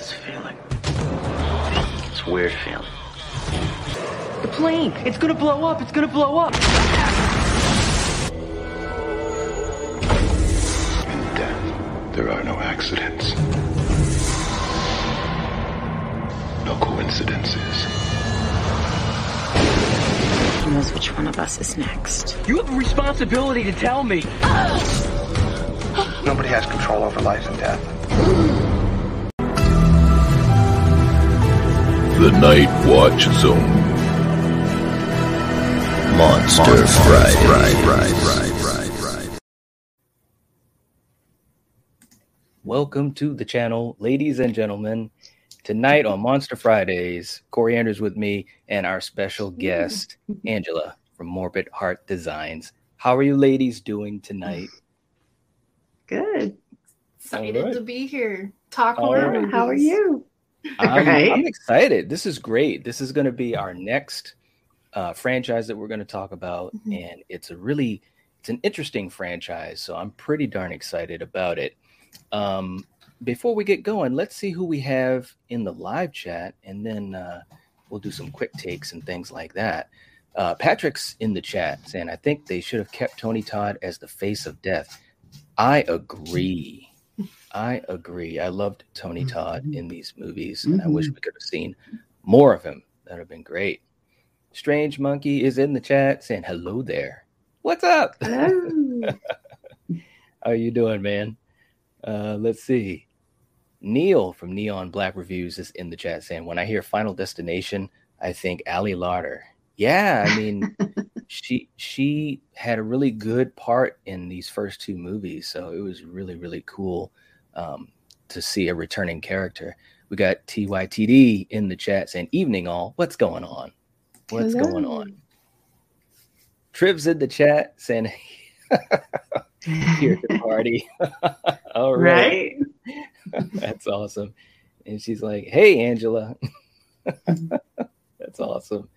this feeling. It's a weird feeling. The plane! It's gonna blow up! It's gonna blow up! In death, there are no accidents. No coincidences. Who knows which one of us is next? You have a responsibility to tell me! Nobody has control over life and death. The Night Watch Zone. Monster, Friday. Welcome to the channel, ladies and gentlemen. Tonight on Monster Fridays, Corey Coriander's with me and our special guest, Angela from Morbid Heart Designs. How are you ladies doing tonight? Good. Excited All right. to be here. Talk All more. right. How are you? I'm, Right. I'm excited. This is great. This is going to be our next uh, franchise that we're going to talk about, Mhm. and it's a really it's an interesting franchise. So I'm pretty darn excited about it. Um, before we get going, let's see who we have in the live chat, and then uh, we'll do some quick takes and things like that. Uh, Patrick's in the chat saying, "I think they should have kept Tony Todd as the face of death." I agree. I agree. I loved Tony Todd in these movies, and I wish we could have seen more of him. That would have been great. Strange Monkey is in the chat saying hello there. What's up? Hello. How are you doing, man? Uh, let's see. Neil from Neon Black Reviews is in the chat saying, "When I hear Final Destination, I think Ali Larter." Yeah, I mean, she she had a really good part in these first two movies, so it was really really cool um, to see a returning character. We got TYTD in the chat saying, "Evening all, what's going on? What's going on?" Triv's in the chat saying, "Here to the party." all right. right? That's awesome. And she's like, Hey, Angela. That's awesome.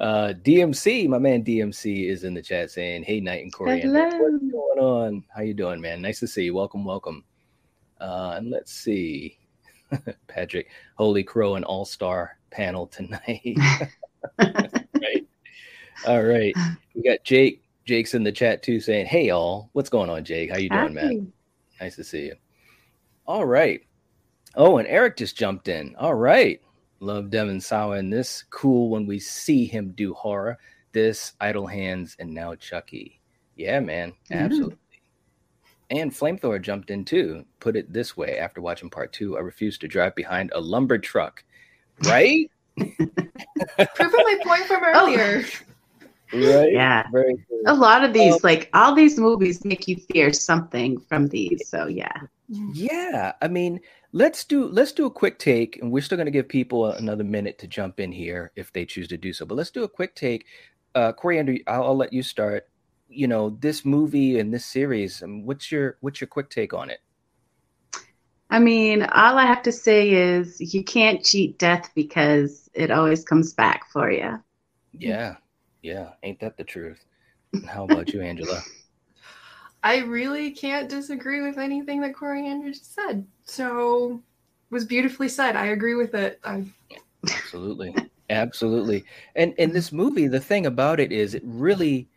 Uh, DMC, my man DMC is in the chat saying, Hey, Night and. Hello. What's going on? How you doing, man? Nice to see you. Welcome, welcome. Uh, and let's see. Patrick, Holy Crow and All Star panel tonight. right. All right. We got Jake. Jake's in the chat too saying, Hey all, what's going on, Jake? How you doing, man? Nice to see you. All right. Oh, and Eric just jumped in. All right. Love Devon Sawa in this. Cool when we see him do horror. This, Idle Hands, and now Chucky. Yeah, man. Absolutely. And Flamethrower jumped in too. Put it this way after watching part two, I refuse to drive behind a lumber truck. Right? Proving my point from Oh. earlier. right? Yeah. Very good. A lot of these, Oh. like all these movies, make you fear something from these. So yeah. Yeah, I mean, let's do let's do a quick take, and we're still going to give people another minute to jump in here if they choose to do so. But let's do a quick take. Uh, Andrew. I'll, I'll let you start. You know, this movie and this series. Um, what's your what's your quick take on it? I mean, all I have to say is you can't cheat death because it always comes back for you. Yeah, yeah, ain't that the truth? How about you, Angela? I really can't disagree with anything that corey andrews said. So was beautifully said. I agree with it. I, Absolutely. Absolutely. And in this movie, the thing about it is it really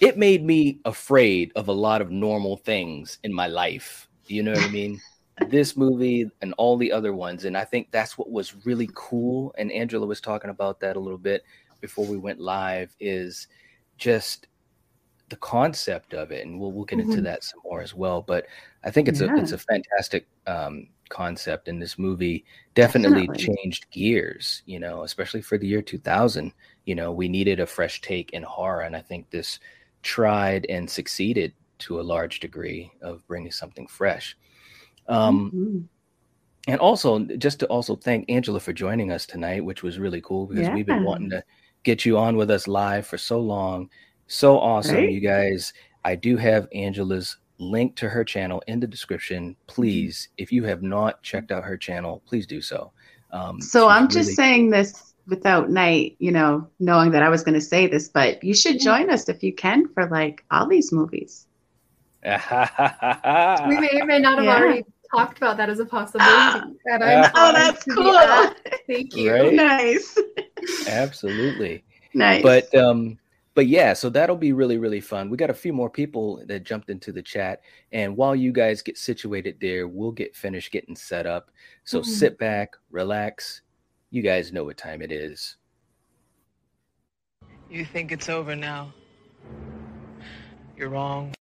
it made me afraid of a lot of normal things in my life. You know what I mean? This movie and all the other ones. And I think that's what was really cool. And Angela was talking about that a little bit before we went live, is just the concept of it. And we'll we'll get into Mhm. that some more as well. But I think it's Yeah. a it's a fantastic um concept and this movie definitely Definitely. changed gears, you know, especially for the year 2000. You know, we needed a fresh take in horror, and I think this tried and succeeded to a large degree of bringing something fresh. Um, Mhm. and also, just to also thank Angela for joining us tonight, which was really cool because we've been wanting to get you on with us live for so long. So awesome, Right? you guys. I do have Angela's link to her channel in the description. Please, if you have not checked out her channel, please do so. Um, So I'm just saying this without night, you know, knowing that I was going to say this, but you should join us if you can for like all these movies. we may or may not have Yeah. already talked about that as a possibility. and I'm Oh, that's cool. asked. Thank you. Right? Nice. Absolutely. Nice. But um but yeah, so that'll be really really fun. We got a few more people that jumped into the chat and while you guys get situated there, we'll get finished getting set up. So Mhm. sit back, relax. You guys know what time it is. You think it's over now? You're wrong.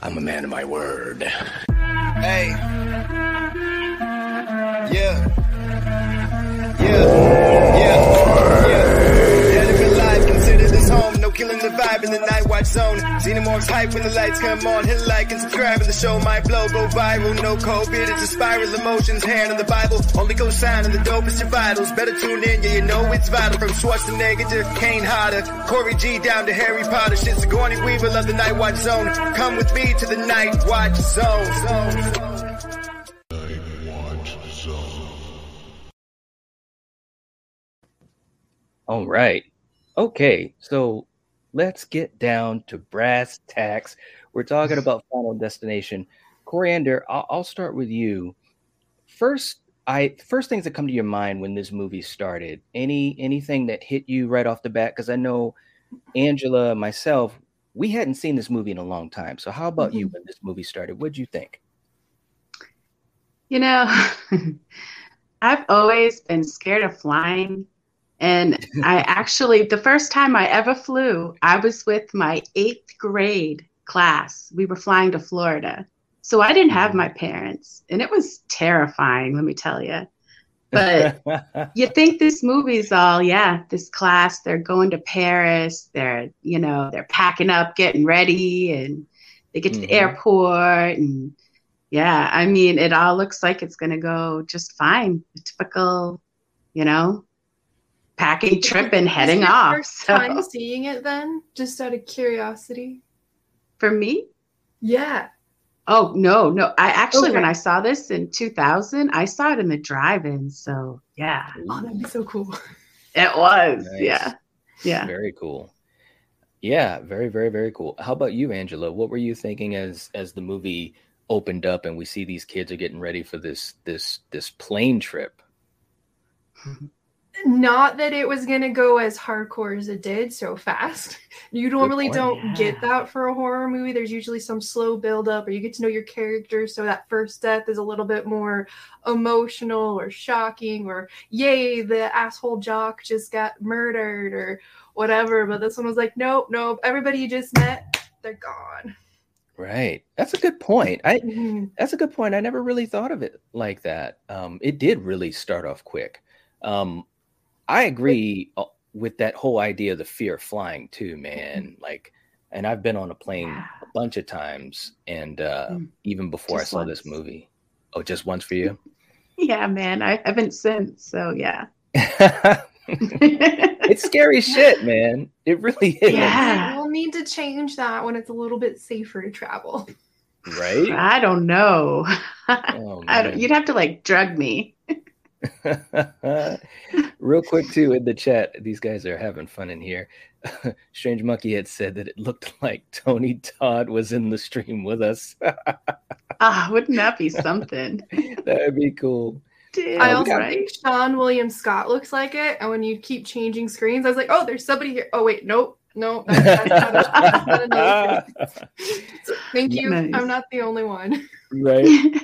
I'm a man of my word. Hey. Yeah. Yeah. Yeah. Vibe in the night watch zone. Xenomorphs hype when the lights come on. Hit like and subscribe and the show might blow. Go viral. No COVID. It's a spiral. Emotions. Hand on the Bible. Only go sign and the dope is your vitals. Better tune in. Yeah, you know it's vital. From Schwarzenegger to Kane Hodder. Corey G down to Harry Potter. Shit's Sigourney Weaver of the night watch zone. Come with me to the night watch zone. All right. Okay, so let's get down to brass tacks. We're talking about Final Destination. Coriander, I'll, I'll start with you. First, I first things that come to your mind when this movie started. Any anything that hit you right off the bat? Because I know Angela, myself, we hadn't seen this movie in a long time. So how about you mm-hmm. when this movie started? What'd you think? You know, I've always been scared of flying. And I actually, the first time I ever flew, I was with my eighth grade class. We were flying to Florida. So I didn't have my parents, and it was terrifying, let me tell you. But you think this movie's all, yeah, this class, they're going to Paris, they're, you know, they're packing up, getting ready, and they get to the Mhm. airport. And yeah, I mean, it all looks like it's going to go just fine. Typical, you know, packing trip and heading Was it your off. First So, time seeing it then, just out of curiosity. for me, Yeah. oh, no, no. I actually, when I saw this in 2000, I saw it in the drive in. So yeah, Oh, that'd be so cool. it was. Nice. Yeah. Yeah. Very cool. Yeah, very, very, very cool. How about you, Angela? What were you thinking as as the movie opened up and we see these kids are getting ready for this this this plane trip? Not that it was gonna go as hardcore as it did so fast. You normally don't get that for a horror movie. There's usually some slow build up, or you get to know your characters, so that first death is a little bit more emotional or shocking, or yay, the asshole jock just got murdered, or whatever. But this one was like, nope, nope. Everybody you just met, they're gone. Right. That's a good point. I Mhm. that's a good point. I never really thought of it like that. Um, it did really start off quick. Um, I agree uh, with that whole idea of the fear of flying too, man. Like, and I've been on a plane Yeah. a bunch of times, and uh, Mm. even before Just I saw this movie. Oh, just once for you. Yeah, man. I haven't since. So yeah. it's scary shit, man. It really is. Yeah. We'll need to change that when it's a little bit safer to travel. Right? I don't know. Oh, I don't, you'd have to like drug me. Real quick, too, in the chat, these guys are having fun in here. Strange Monkey had said that it looked like Tony Todd was in the stream with us. Ah, wouldn't that be something? That'd be cool. Dude, I also right? think Seann William Scott looks like it. And when you keep changing screens, I was like, oh, there's somebody here. Oh, wait, nope. No, that's, that's not a- that's not another. So, Thank you. Nice. I'm not the only one. right?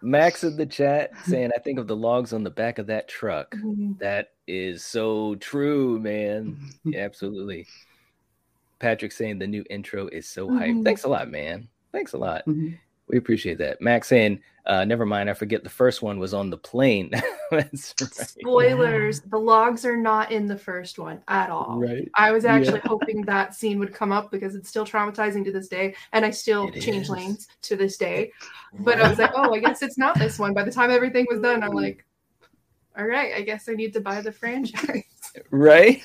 Max in the chat saying, I think of the logs on the back of that truck. That is so true, man. Yeah, absolutely. Patrick saying the new intro is so hype. Mhm. Thanks a lot, man. Thanks a lot. Mhm. We appreciate that. Max saying, uh, never mind, I forget the first one was on the plane. That's right. Spoilers: the logs are not in the first one at all. Right. I was Yeah. actually hoping that scene would come up because it's still traumatizing to this day, and I still It change is. lanes to this day. But I was like, oh, I guess it's not this one. By the time everything was done, I'm like, all right, I guess I need to buy the franchise. right?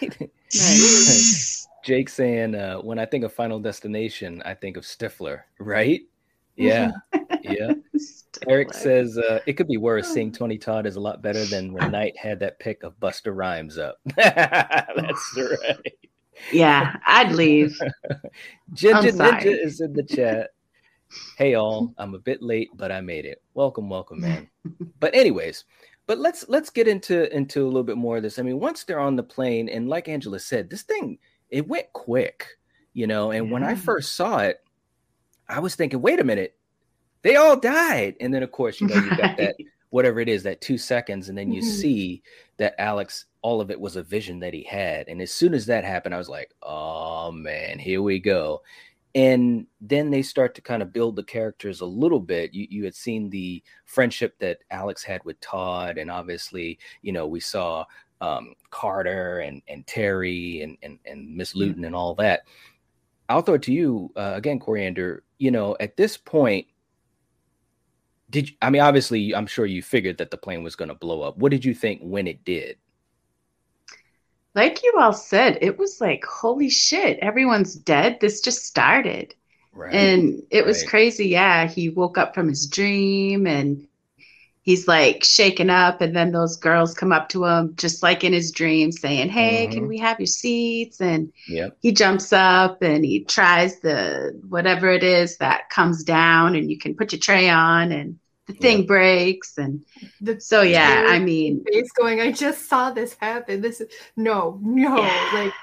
Nice. Jake saying, uh, when I think of Final Destination, I think of Stifler, right? Yeah. yeah. Eric says uh, it could be worse. Seeing Tony Todd is a lot better than when Knight had that pick of Busta Rhymes up. That's right. Yeah, I'd leave. Ginger. Ninja is in the chat. Hey all, I'm a bit late, but I made it. Welcome, welcome, man. but anyways, but let's let's get into into a little bit more of this. I mean, once they're on the plane, and like Angela said, this thing it went quick, you know. And when I first saw it, I was thinking, wait a minute, they all died. And then of course, you know, you got that whatever it is, that two seconds, and then you Mhm. see that Alex, all of it was a vision that he had. And as soon as that happened, I was like, oh man, here we go. And then they start to kind of build the characters a little bit. You you had seen the friendship that Alex had with Todd, and obviously, you know, we saw um, Carter and and Terry and and and Miss Lewton and all that. I'll throw it to you uh, again, Coriander. You know, at this point, did you, I mean obviously I'm sure you figured that the plane was going to blow up. What did you think when it did? Like you all said, it was like, holy shit, everyone's dead. This just started. Right. And it was Right. crazy. Yeah, he woke up from his dream and he's like shaken up. And then those girls come up to him, just like in his dream, saying, Hey, can Mhm. we have your seats? And Yep. he jumps up and he tries the whatever it is that comes down, and you can put your tray on, and the thing breaks. And The so, yeah, I mean, face going, I just saw this happen. This is no, no. Like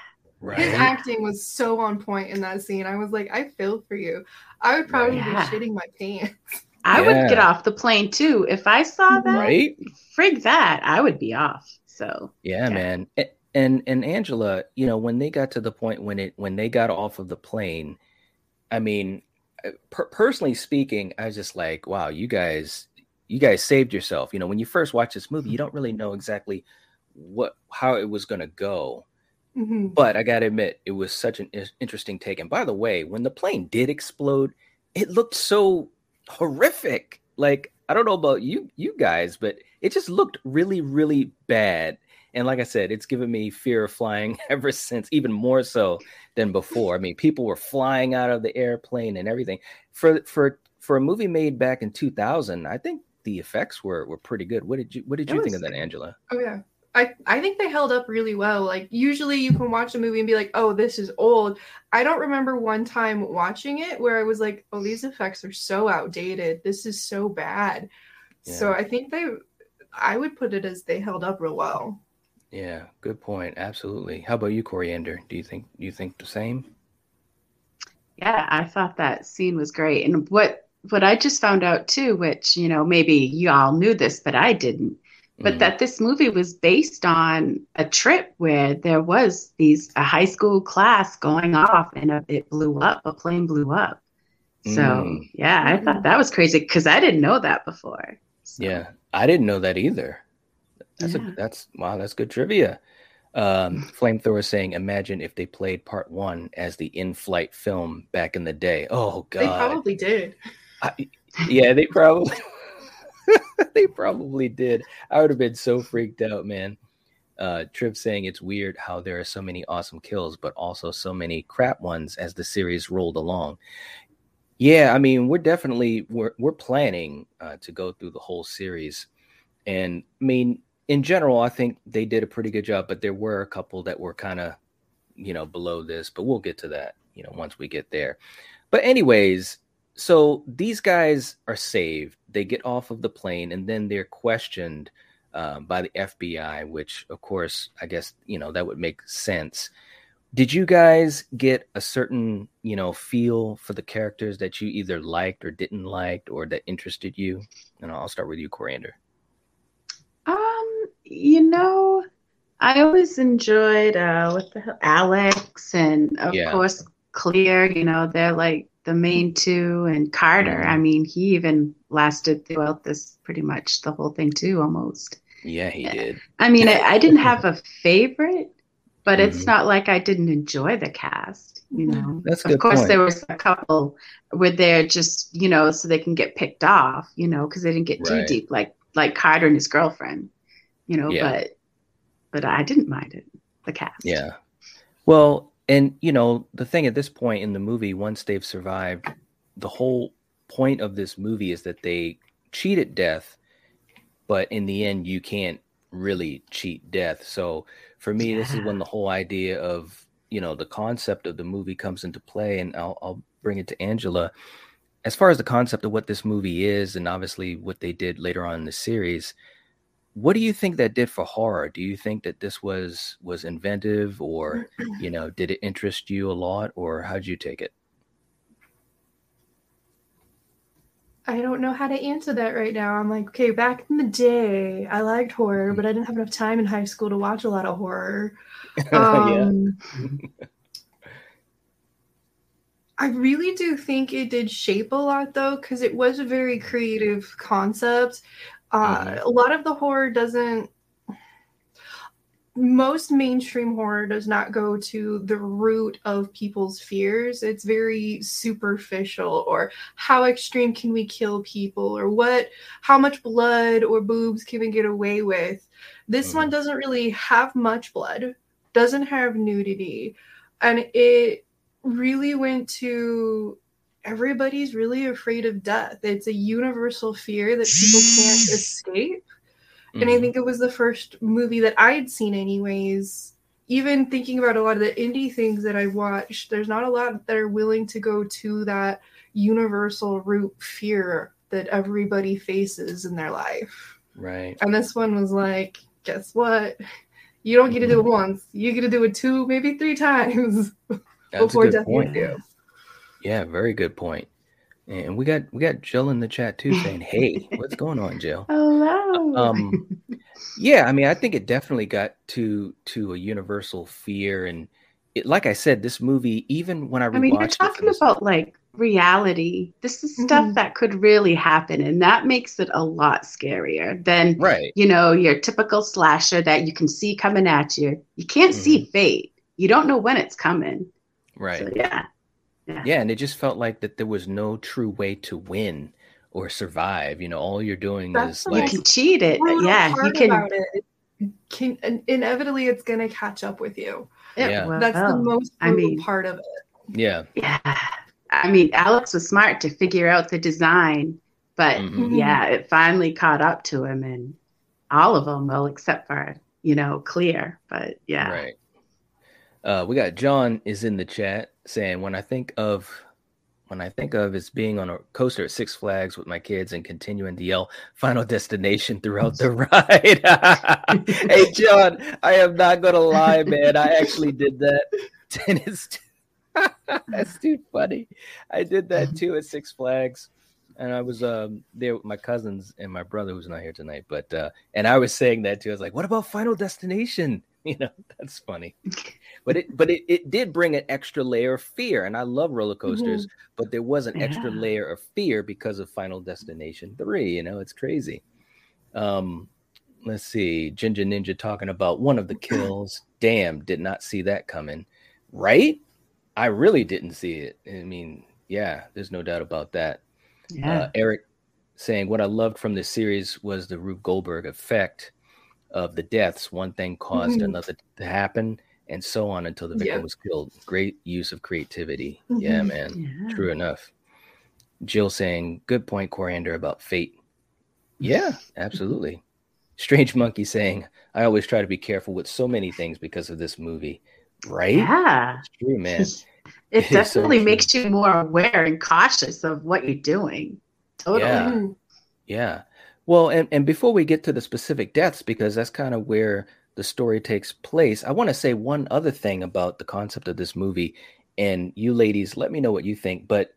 his acting was so on point in that scene. I was like, I feel for you. I would probably Yeah. be shitting my pants. I would get off the plane too. If I saw that, Right? frig that, I would be off. So, Yeah, Yeah. man. And and Angela, you know, when they got to the point when it when they got off of the plane, I mean, uh, per- personally speaking, I was just like, wow, you guys, you guys saved yourself. You know, when you first watch this movie, you don't really know exactly what how it was going to go. Mhm. But I gotta admit, it was such an interesting take. And by the way, when the plane did explode, it looked so horrific. Like I don't know about you, you guys, but it just looked really, really bad. And like I said, it's given me fear of flying ever since, even more so than before. I mean, people were flying out of the airplane and everything. For for for a movie made back in 2000, I think the effects were were pretty good. What did you What did you think of that, Angela? Oh yeah. I, I think they held up really well. Like usually you can watch a movie and be like, oh, this is old. I don't remember one time watching it where I was like, oh, these effects are so outdated. This is so bad. So I think they I would put it as they held up real well. Yeah, good point. Absolutely. How about you, Coriander? Do you think you think the same? yeah, I thought that scene was great. And what what I just found out too, which, you know, maybe you all knew this, but I didn't, but that this movie was based on a trip where there was these a high school class going off and a, it blew up, a plane blew up. So, Mm. yeah, I thought that was crazy because I didn't know that before. So, Yeah, I didn't know that either. That's Yeah. a that's wow, that's good trivia. Um, Flamethrower saying, imagine if they played part one as the in-flight film back in the day. Oh god They probably did. I- yeah, they probably they probably did. I would have been so freaked out, man. Uh, Triv saying it's weird how there are so many awesome kills, but also so many crap ones as the series rolled along. Yeah, I mean, we're definitely we're we're planning uh, to go through the whole series, and I mean, in general, I think they did a pretty good job. But there were a couple that were kind of, you know, below this. But we'll get to that, you know, once we get there. But anyways, so these guys are saved. They get off of the plane, and then they're questioned um, by the FBI, which, of course, I guess you know that would make sense. Did you guys get a certain, you know, feel for the characters that you either liked or didn't like, or that interested you? And I'll start with you, Coriander. Um, you know, I always enjoyed uh what the hell Alex and of Yeah. course Clear, you know, they're like the main two and Carter. Mhm. I mean, he even lasted throughout this pretty much the whole thing too almost. Yeah, he did. I mean, I, I didn't have a favorite, but it's Mhm. not like I didn't enjoy the cast, you Mhm. know. That's Of course, point. there was a couple where they're just, you know, so they can get picked off, you know, because they didn't get too Right. deep, like like Carter and his girlfriend, you know. Yeah. But but I didn't mind it, the cast. Yeah. Well, and you know, the thing at this point in the movie, once they've survived, the whole point of this movie is that they cheated death, but in the end, you can't really cheat death. So for me, yeah. this is when the whole idea of you know the concept of the movie comes into play, and I'll, I'll bring it to Angela. As far as the concept of what this movie is, and obviously what they did later on in the series, what do you think that did for horror? Do you think that this was was inventive, or you know, did it interest you a lot, or how'd you take it? I don't know how to answer that right now. I'm like, okay, back in the day, I liked horror, but I didn't have enough time in high school to watch a lot of horror. Um, I really do think it did shape a lot, though, because it was a very creative concept. Uh, mm-hmm. A lot of the horror doesn't most mainstream horror does not go to the root of people's fears. It's very superficial or how extreme can we kill people or what how much blood or boobs can we get away with. This mm-hmm. one doesn't really have much blood, doesn't have nudity, and it really went to everybody's really afraid of death. It's a universal fear that people can't escape Mm-hmm. And I mm-hmm. think it was the first movie that I'd seen, anyways. Even thinking about a lot of the indie things that I watched, there's not a lot that are willing to go to that universal root fear that everybody faces in their life. Right. And this one was like, guess what? You don't get to do it mm-hmm. once. You get to do it two, maybe three times before death point. you. Yeah, very good point. And we got we got Jill in the chat too saying, "Hey, what's going on, Jill?" Hello. Um, yeah, I mean, I think it definitely got to to a universal fear, and it, like I said, this movie, even when I rewatched, I mean, you're talking about like reality. This is stuff mm-hmm. that could really happen, and that makes it a lot scarier than right. You know, your typical slasher that you can see coming at you. You can't mm-hmm. see fate. You don't know when it's coming. Right. So, yeah. Yeah. yeah, and it just felt like that there was no true way to win or survive. You know, all you're doing That's is like you can cheat it. Yeah, you can. It. can inevitably it's going to catch up with you. Yeah, well, that's the most I mean, part of it. Yeah, yeah. I mean, Alex was smart to figure out the design, but mm-hmm. yeah, it finally caught up to him, and all of them, well, except for you know, Clear. But yeah, right. Uh, we got John is in the chat saying when I think of when I think of is being on a coaster at Six Flags with my kids and continuing to yell "Final Destination" throughout the ride. hey, John, I am not gonna lie, man. I actually did that, it's that's too funny. I did that too at Six Flags, and I was um, there with my cousins and my brother who's not here tonight. But uh, and I was saying that too. I was like, "What about Final Destination?" You know, that's funny. But it but it, it did bring an extra layer of fear and i love roller coasters mm-hmm. but there was an yeah. extra layer of fear because of final destination 3 you know it's crazy. Um let's see ginger ninja talking about one of the kills. Damn did not see that coming. Right? I really didn't see it. I mean yeah there's no doubt about that. Yeah. Uh, eric saying what i loved from this series was the rube goldberg effect of the deaths one thing caused mm-hmm. another to happen and so on until the victim was killed. Great use of creativity. Mm-hmm. Yeah, man. Yeah. True enough. Jill saying, good point, Coriander, about fate. Yeah, absolutely. Strange Monkey saying, I always try to be careful with so many things because of this movie. Right? Yeah. It's true, man. it definitely so makes you more aware and cautious of what you're doing. Totally. Yeah. yeah. Well, and, and before we get to the specific deaths, because that's kind of where the story takes place. I want to say one other thing about the concept of this movie, and you ladies, let me know what you think. But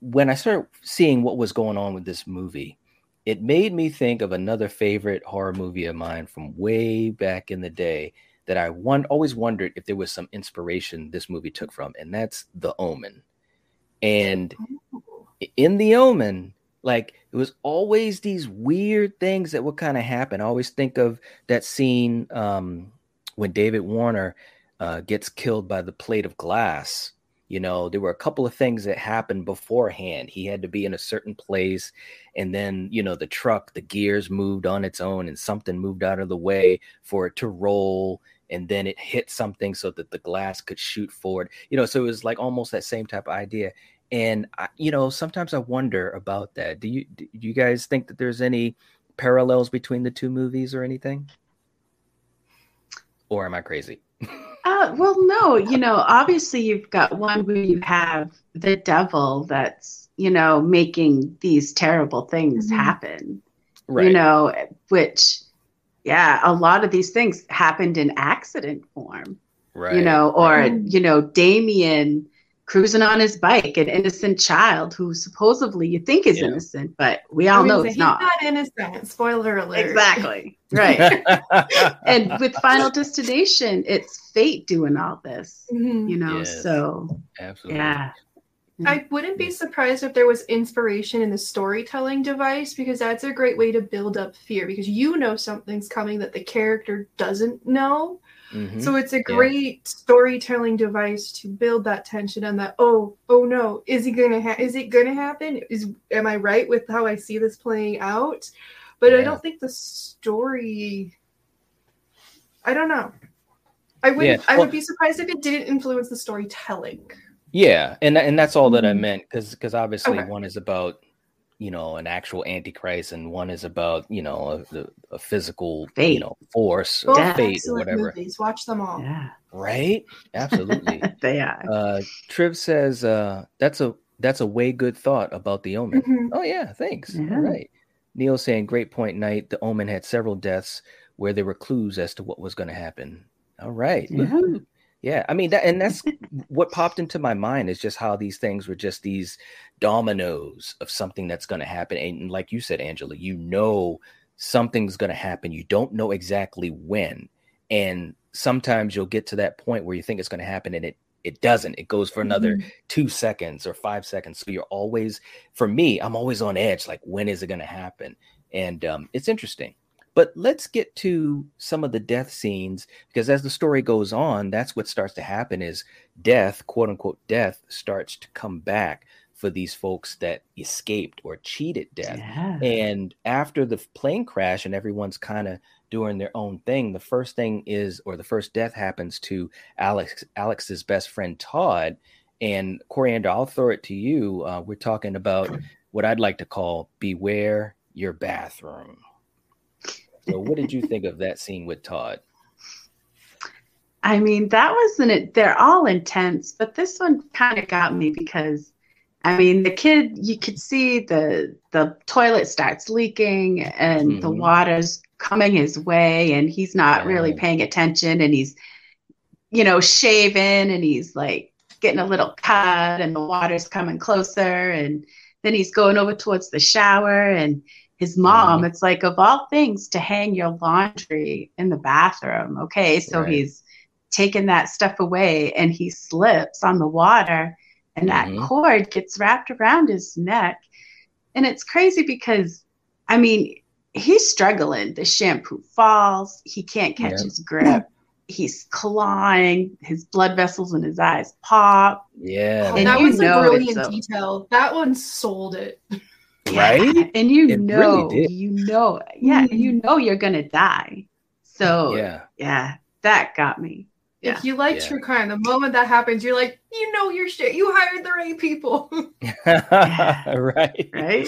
when I started seeing what was going on with this movie, it made me think of another favorite horror movie of mine from way back in the day that I one always wondered if there was some inspiration this movie took from, and that's The Omen. And oh. in The Omen, like it was always these weird things that would kind of happen. I always think of that scene um, when David Warner uh, gets killed by the plate of glass. You know, there were a couple of things that happened beforehand. He had to be in a certain place, and then, you know, the truck, the gears moved on its own, and something moved out of the way for it to roll and then it hit something so that the glass could shoot forward you know so it was like almost that same type of idea and I, you know, sometimes I wonder about that. Do you do you guys think that there's any parallels between the two movies or anything? Or am I crazy? Uh, well, no, you know, obviously you've got one where you have the devil that's, you know, making these terrible things Mhm. happen. Right. You know, which, yeah, a lot of these things happened in accident form, right. you know, or, right. you know, Damien cruising on his bike, an innocent child who supposedly you think is Yeah. innocent, but we all I mean, know so it's he's not. not innocent. Spoiler alert. Exactly. Right. and with Final Destination, it's fate doing all this, Mhm. you know, Yes. so Absolutely. yeah. I wouldn't be surprised if there was inspiration in the storytelling device because that's a great way to build up fear because you know something's coming that the character doesn't know. Mhm. So it's a Yeah. great storytelling device to build that tension and that oh oh no is it gonna ha- is it gonna happen is am I right with how I see this playing out? But I don't think the story. I don't know. I would Yeah, not I would be surprised if it didn't influence the storytelling. Yeah, and and that's all that I Mhm. meant because because obviously Okay. one is about you know an actual antichrist and one is about you know a, a- a physical you know force or Both fate or whatever. movies. Watch them all. Yeah. Right? Absolutely. they are. uh, Triv says uh, that's a that's a way good thought about the Omen. Mhm. Oh yeah, thanks. Yeah. right. Neil saying great point. Night. The Omen had several deaths where there were clues as to what was going to happen. All right. Yeah. Yeah, I mean that, and that's what popped into my mind is just how these things were just these dominoes of something that's going to happen. And like you said, Angela, you know something's going to happen. You don't know exactly when, and sometimes you'll get to that point where you think it's going to happen, and it it doesn't. It goes for another two seconds or five seconds. So you're always, for me, I'm always on edge. Like when is it going to happen? And um, it's interesting. But let's get to some of the death scenes because as the story goes on, that's what starts to happen is death, quote unquote death, starts to come back for these folks that escaped or cheated death. Yeah. And after the plane crash and everyone's kind of doing their own thing, the first thing is, or the first death happens to Alex, Alex's best friend Todd. And Coriander, I'll throw it to you. Uh, we're talking about what I'd like to call beware your bathroom. So, what did you think of that scene with Todd? I mean, that wasn't it. They're all intense, but this one kind of got me because, I mean, the kid, you could see the the toilet starts leaking and the Mhm. water's coming his way, and he's not really paying attention, and he's, you know, shaving, and he's like getting a little cut, and the water's coming closer, and then he's going over towards the shower, and his mom, it's like of all things to hang your laundry in the bathroom. Okay, so Right. he's taken that stuff away and he slips on the water and that Mhm. cord gets wrapped around his neck. And it's crazy because I mean, he's struggling. The shampoo falls, he can't catch Yeah. his grip. He's clawing, his blood vessels in his eyes pop. Yeah, Oh, And that you was a brilliant a- detail. That one sold it. right? And you It know, did. you know, yeah, Mhm. you know you're gonna die. So Yeah. yeah, that got me. Yeah. If you like Yeah. true crime, the moment that happens, you're like, you know your shit. You hired the right people. right. Right?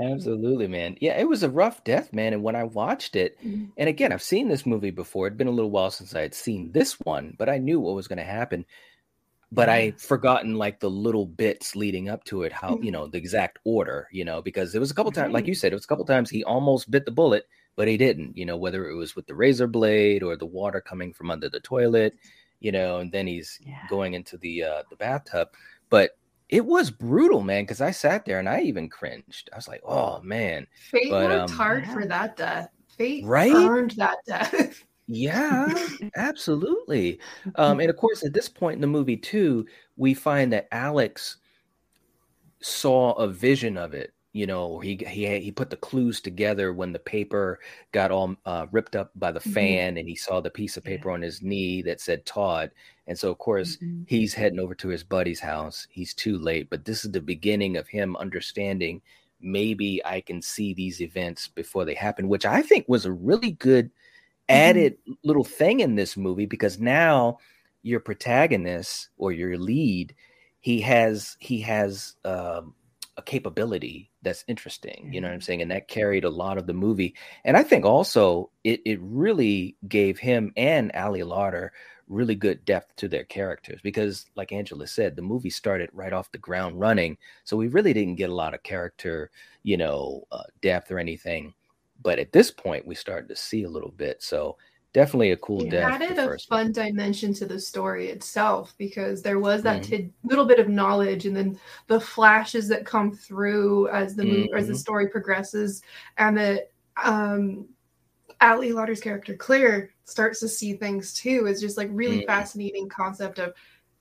Absolutely, man. Yeah, it was a rough death, man. And when I watched it, Mhm. and again, I've seen this movie before. It'd been a little while since I had seen this one, but I knew what was going to happen. But I forgotten like the little bits leading up to it, how you know the exact order, you know, because it was a couple times, like you said, it was a couple times he almost bit the bullet, but he didn't. You know, whether it was with the razor blade or the water coming from under the toilet, you know, and then he's Yeah. going into the uh, the bathtub. But it was brutal, man, because I sat there and I even cringed. I was like, oh man, Fate But, worked um, hard Yeah. for that death. Fate Right? earned that death. yeah, absolutely. Um, and of course, at this point in the movie, too, we find that Alex saw a vision of it. You know, he he he put the clues together when the paper got all uh, ripped up by the Mhm. fan, and he saw the piece of paper on his knee that said Todd. And so, of course, Mhm. he's heading over to his buddy's house. He's too late, but this is the beginning of him understanding maybe I can see these events before they happen, which I think was a really good added little thing in this movie because now your protagonist or your lead he has he has um, a capability that's interesting. You know what I'm saying? And that carried a lot of the movie. And I think also it it really gave him and Ali Larter really good depth to their characters because, like Angela said, the movie started right off the ground running. So we really didn't get a lot of character, you know, uh, depth or anything. But at this point, we started to see a little bit. So definitely a cool It death. added a fun dimension to the story itself because there was that Mhm. tid- little bit of knowledge and then the flashes that come through as the mo- as the Mhm. story progresses and that um Ali Larter's character Clear starts to see things too is just like really Mhm. fascinating concept of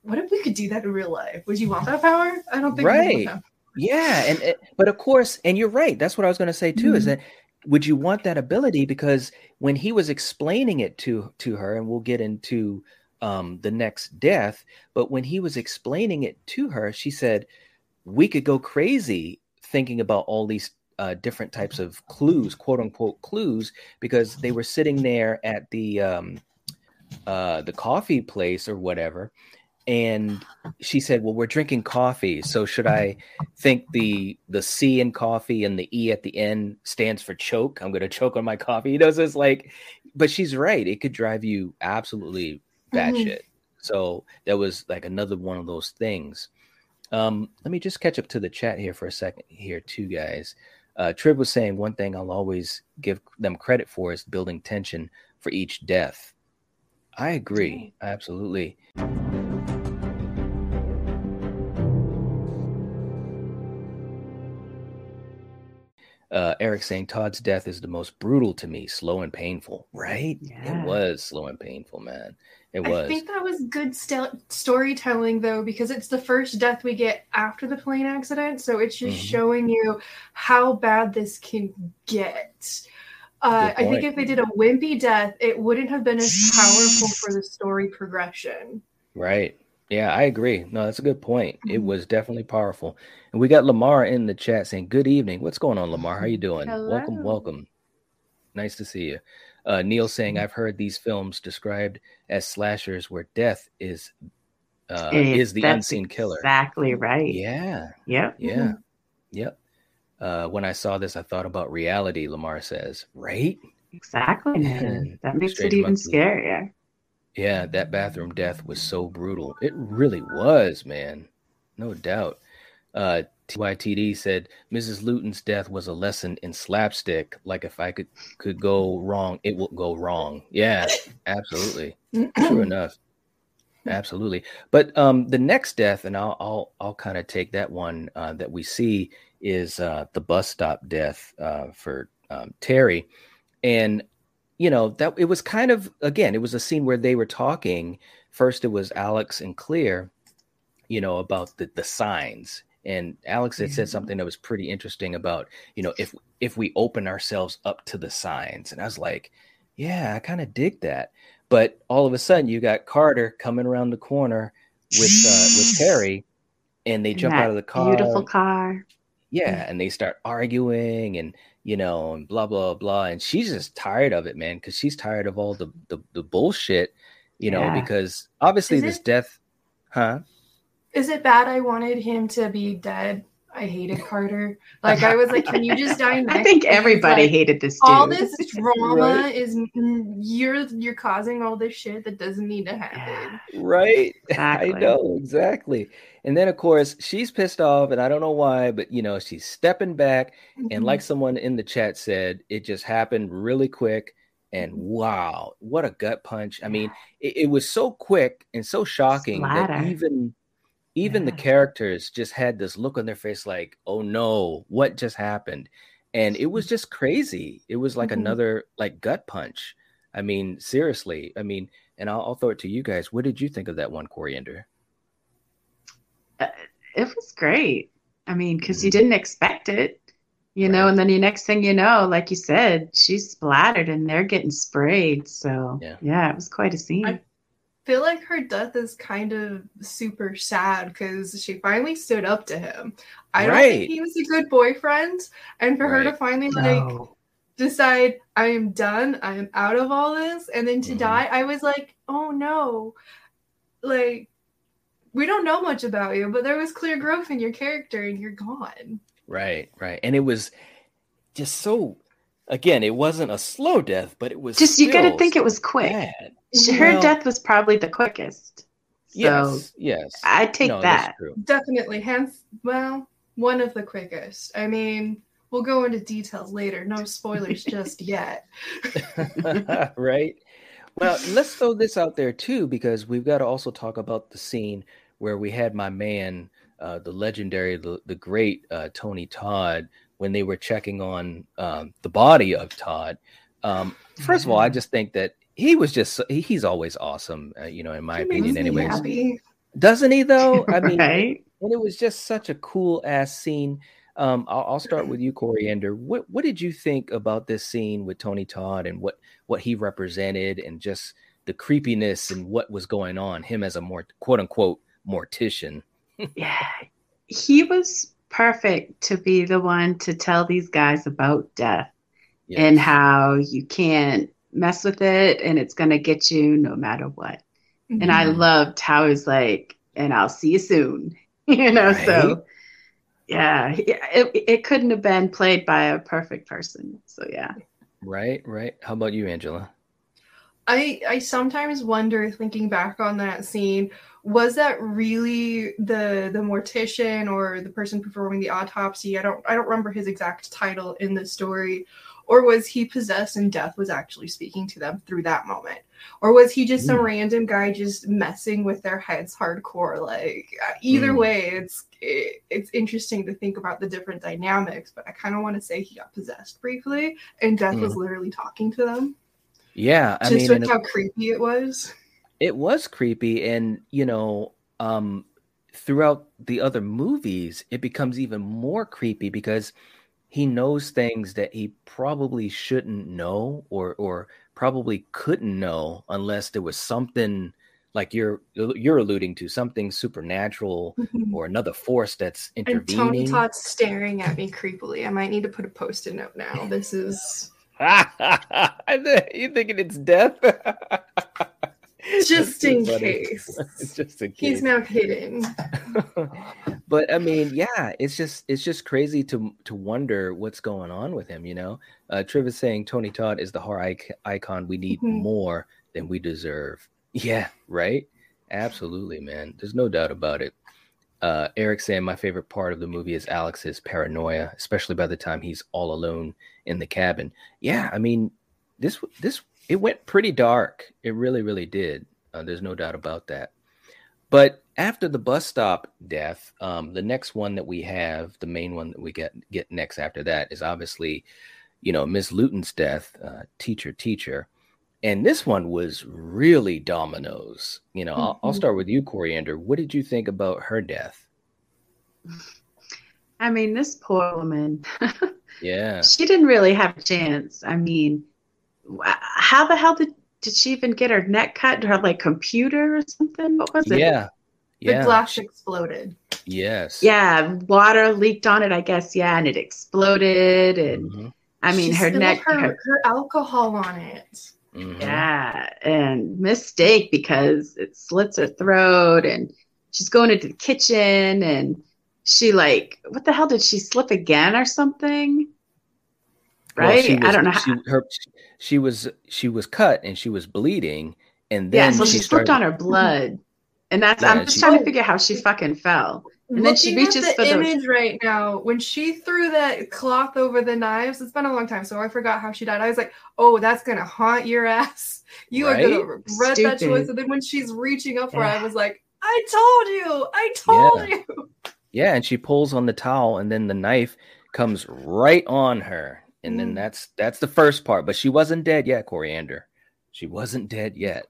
what if we could do that in real life? Would you want that power? I don't think right yeah and it- but of course and you're right that's what i was going to say too is Mhm. that would you want that ability? Because when he was explaining it to to her and we'll get into um the next death but when he was explaining it to her she said we could go crazy thinking about all these uh, different types of clues quote unquote clues because they were sitting there at the um uh the coffee place or whatever and she said well we're drinking coffee. So should i think the the c in coffee and the e at the end stands for choke? I'm going to choke on my coffee. You know so it's like but she's right. It could drive you absolutely batshit so that was like another one of those things. Um let me just catch up to the chat here for a second here too guys. Uh Triv was saying one thing i'll always give them credit for is building tension for each death. I agree. Absolutely uh, Eric saying Todd's death is the most brutal to me, slow and painful. Right? Yeah. It was slow and painful, man. It was. I think that was good stel- storytelling though, because it's the first death we get after the plane accident. So it's just Mhm. showing you how bad this can get. Uh, I think if they did a wimpy death, it wouldn't have been as powerful for the story progression. Right. Yeah, I agree. No, that's a good point. It Mhm. was definitely powerful. And we got Lamar in the chat saying, "Good evening. What's going on, Lamar? How you doing? Welcome, Hello. welcome. Nice to see you." Uh, Neil Mm-hmm. saying, "I've heard these films described as slashers where death is uh, is the unseen killer." Exactly right. Yeah. Yep. Yeah. Yep. Uh, when I saw this, I thought about reality. Lamar says, "Right." Exactly. Man, That makes straight it even scarier. Yeah, that bathroom death was so brutal. It really was, man. No doubt. Uh, TYTD said Mrs. Lewton's death was a lesson in slapstick. Like if I could could go wrong, it will go wrong. Yeah, absolutely. True enough. Absolutely. But um, the next death, and I'll I'll I'll kind of take that one uh, that we see is uh, the bus stop death uh, for um, Terry, and you know that it was kind of again it was a scene where they were talking. First, it was Alex and Clear, you know about the the signs, and Alex had said something that was pretty interesting about you know if if we open ourselves up to the signs, and I was like, yeah, I kind of dig that. But all of a sudden, you got Carter coming around the corner with uh, with Terry, and they jump out of the car. Beautiful car. Yeah, and they start arguing and you know and blah blah blah, and she's just tired of it, man, because she's tired of all the the, the bullshit, you know, Yeah. because obviously Is this it- death, huh? Is it bad I wanted him to be dead? I hated Carter. Like I was like, can you just die next? I think everybody like, hated this dude. all this drama Right. is mm, you're you're causing all this shit that doesn't need to happen. Right. Exactly. I know exactly. And then of course she's pissed off, and I don't know why, but you know she's stepping back, and Mm-hmm. like someone in the chat said, it just happened really quick. And wow, what a gut punch! I mean, it, it was so quick and so shocking that Splatter. Even even the characters just had this look on their face like, "Oh no, what just happened?" And it was just crazy. It was like Mhm. another like gut punch. I mean, seriously. I mean, and I'll, I'll throw it to you guys. What did you think of that one, Coriander? it was great. I mean, because Mm-hmm. you didn't expect it, you know, and then the next thing you know, like you said, she's splattered and they're getting sprayed. So Yeah. it was quite a scene. I feel like her death is kind of super sad because she finally stood up to him. I don't Right. think he was a good boyfriend, and for her to Right. finally like decide I am done, I am out of all this, and then to Mhm. die, I was like, oh no, like we don't know much about you, but there was clear growth in your character, and you're gone. Right, right, and it was just so. Again, it wasn't a slow death, but it was Just you got to think it was quick. bad. Her Well, death was probably the quickest. So Yes, yes. I take No, that. Definitely, Hence, well, one of the quickest. I mean, we'll go into details later. No spoilers just yet. right? Well, let's throw this out there too, because we've got to also talk about the scene where we had my man, uh, the legendary, the, the great uh, Tony Todd, when they were checking on um, the body of Todd. Um, first of all, I just think that he was just, he- he's always awesome, uh, you know, in my He opinion, anyways. happy. Doesn't he, though? I mean, Right? and it was just such a cool ass scene. Um, I'll, I'll start with you, Coriander. What what did you think about this scene with Tony Todd and what what he represented and just the creepiness and what was going on? Him as a more quote unquote mortician. Yeah. He was perfect to be the one to tell these guys about death and how you can't mess with it and it's going to get you no matter what. And I Mhm. loved how he's like, and I'll see you soon. You know, Right? so yeah, yeah, it, it couldn't have been played by a perfect person. So yeah. Right, right. How about you, Angela? I I sometimes wonder, thinking back on that scene, was that really the the mortician or the person performing the autopsy? I don't I don't remember his exact title in the story, or was he possessed and death was actually speaking to them through that moment, or was he just some Mm. random guy just messing with their heads hardcore? Like uh, either Mm. way, it's it, it's interesting to think about the different dynamics. But I kind of want to say he got possessed briefly, and death was literally talking to them Yeah, I just mean, with and it- how creepy it was. It was creepy and you know um throughout the other movies it becomes even more creepy because he knows things that he probably shouldn't know or or probably couldn't know unless there was something like you're you're alluding to something supernatural or another force that's And Tony Todd's staring at me creepily. I might need to put a post-it note now. This is you thinking it's death just in funny. case. just in case He's now kidding. but I mean, yeah, it's just it's just crazy to to wonder what's going on with him. You know, uh, Triv is saying Tony Todd is the horror ic- icon we need Mhm. more than we deserve. Yeah, right. Absolutely, man. There's no doubt about it. Uh, Eric saying my favorite part of the movie is Alex's paranoia, especially by the time he's all alone in the cabin. Yeah, I mean, this this it went pretty dark. It really, really did. Uh, there's no doubt about that. But after the bus stop death, um, the next one that we have, the main one that we get get next after that is obviously, you know, Miss Lewton's death, uh, teacher, teacher, and this one was really dominoes. You know, I'll, I'll Mhm. start with you, Coriander. What did you think about her death? I mean, this poor woman, Yeah, she didn't really have a chance. I mean, how the hell did did she even get her neck cut? Her like computer or something? What was it? yeah, yeah. The yeah. glass exploded. yes. Yeah, water leaked on it, I guess. Yeah, and it exploded. And Mhm, I mean, She her neck. her, her- her alcohol on it. mhm. yeah, and mistake because it slits her throat, and she's going into the kitchen, and she like, what the hell did she slip again or something? Well, Right? she I was- don't know. She, her, she was she was cut and she was bleeding, and then yeah, so she, she slipped started. on her mm-hmm. blood, and that's. Yeah, I'm just she- trying to figure out how she fucking fell. And then she reaches at for the the- image right now. When she threw that cloth over the knives, it's been a long time, so I forgot how she died. I was like, "Oh, that's gonna haunt your ass. You are gonna Right? regret that choice." And then when she's reaching up for, it, Yeah. I was like, "I told you, I told you." Yeah, and she pulls on the towel, and then the knife comes right on her, and then Mm. that's that's the first part. But she wasn't dead yet, Coriander. She wasn't dead yet.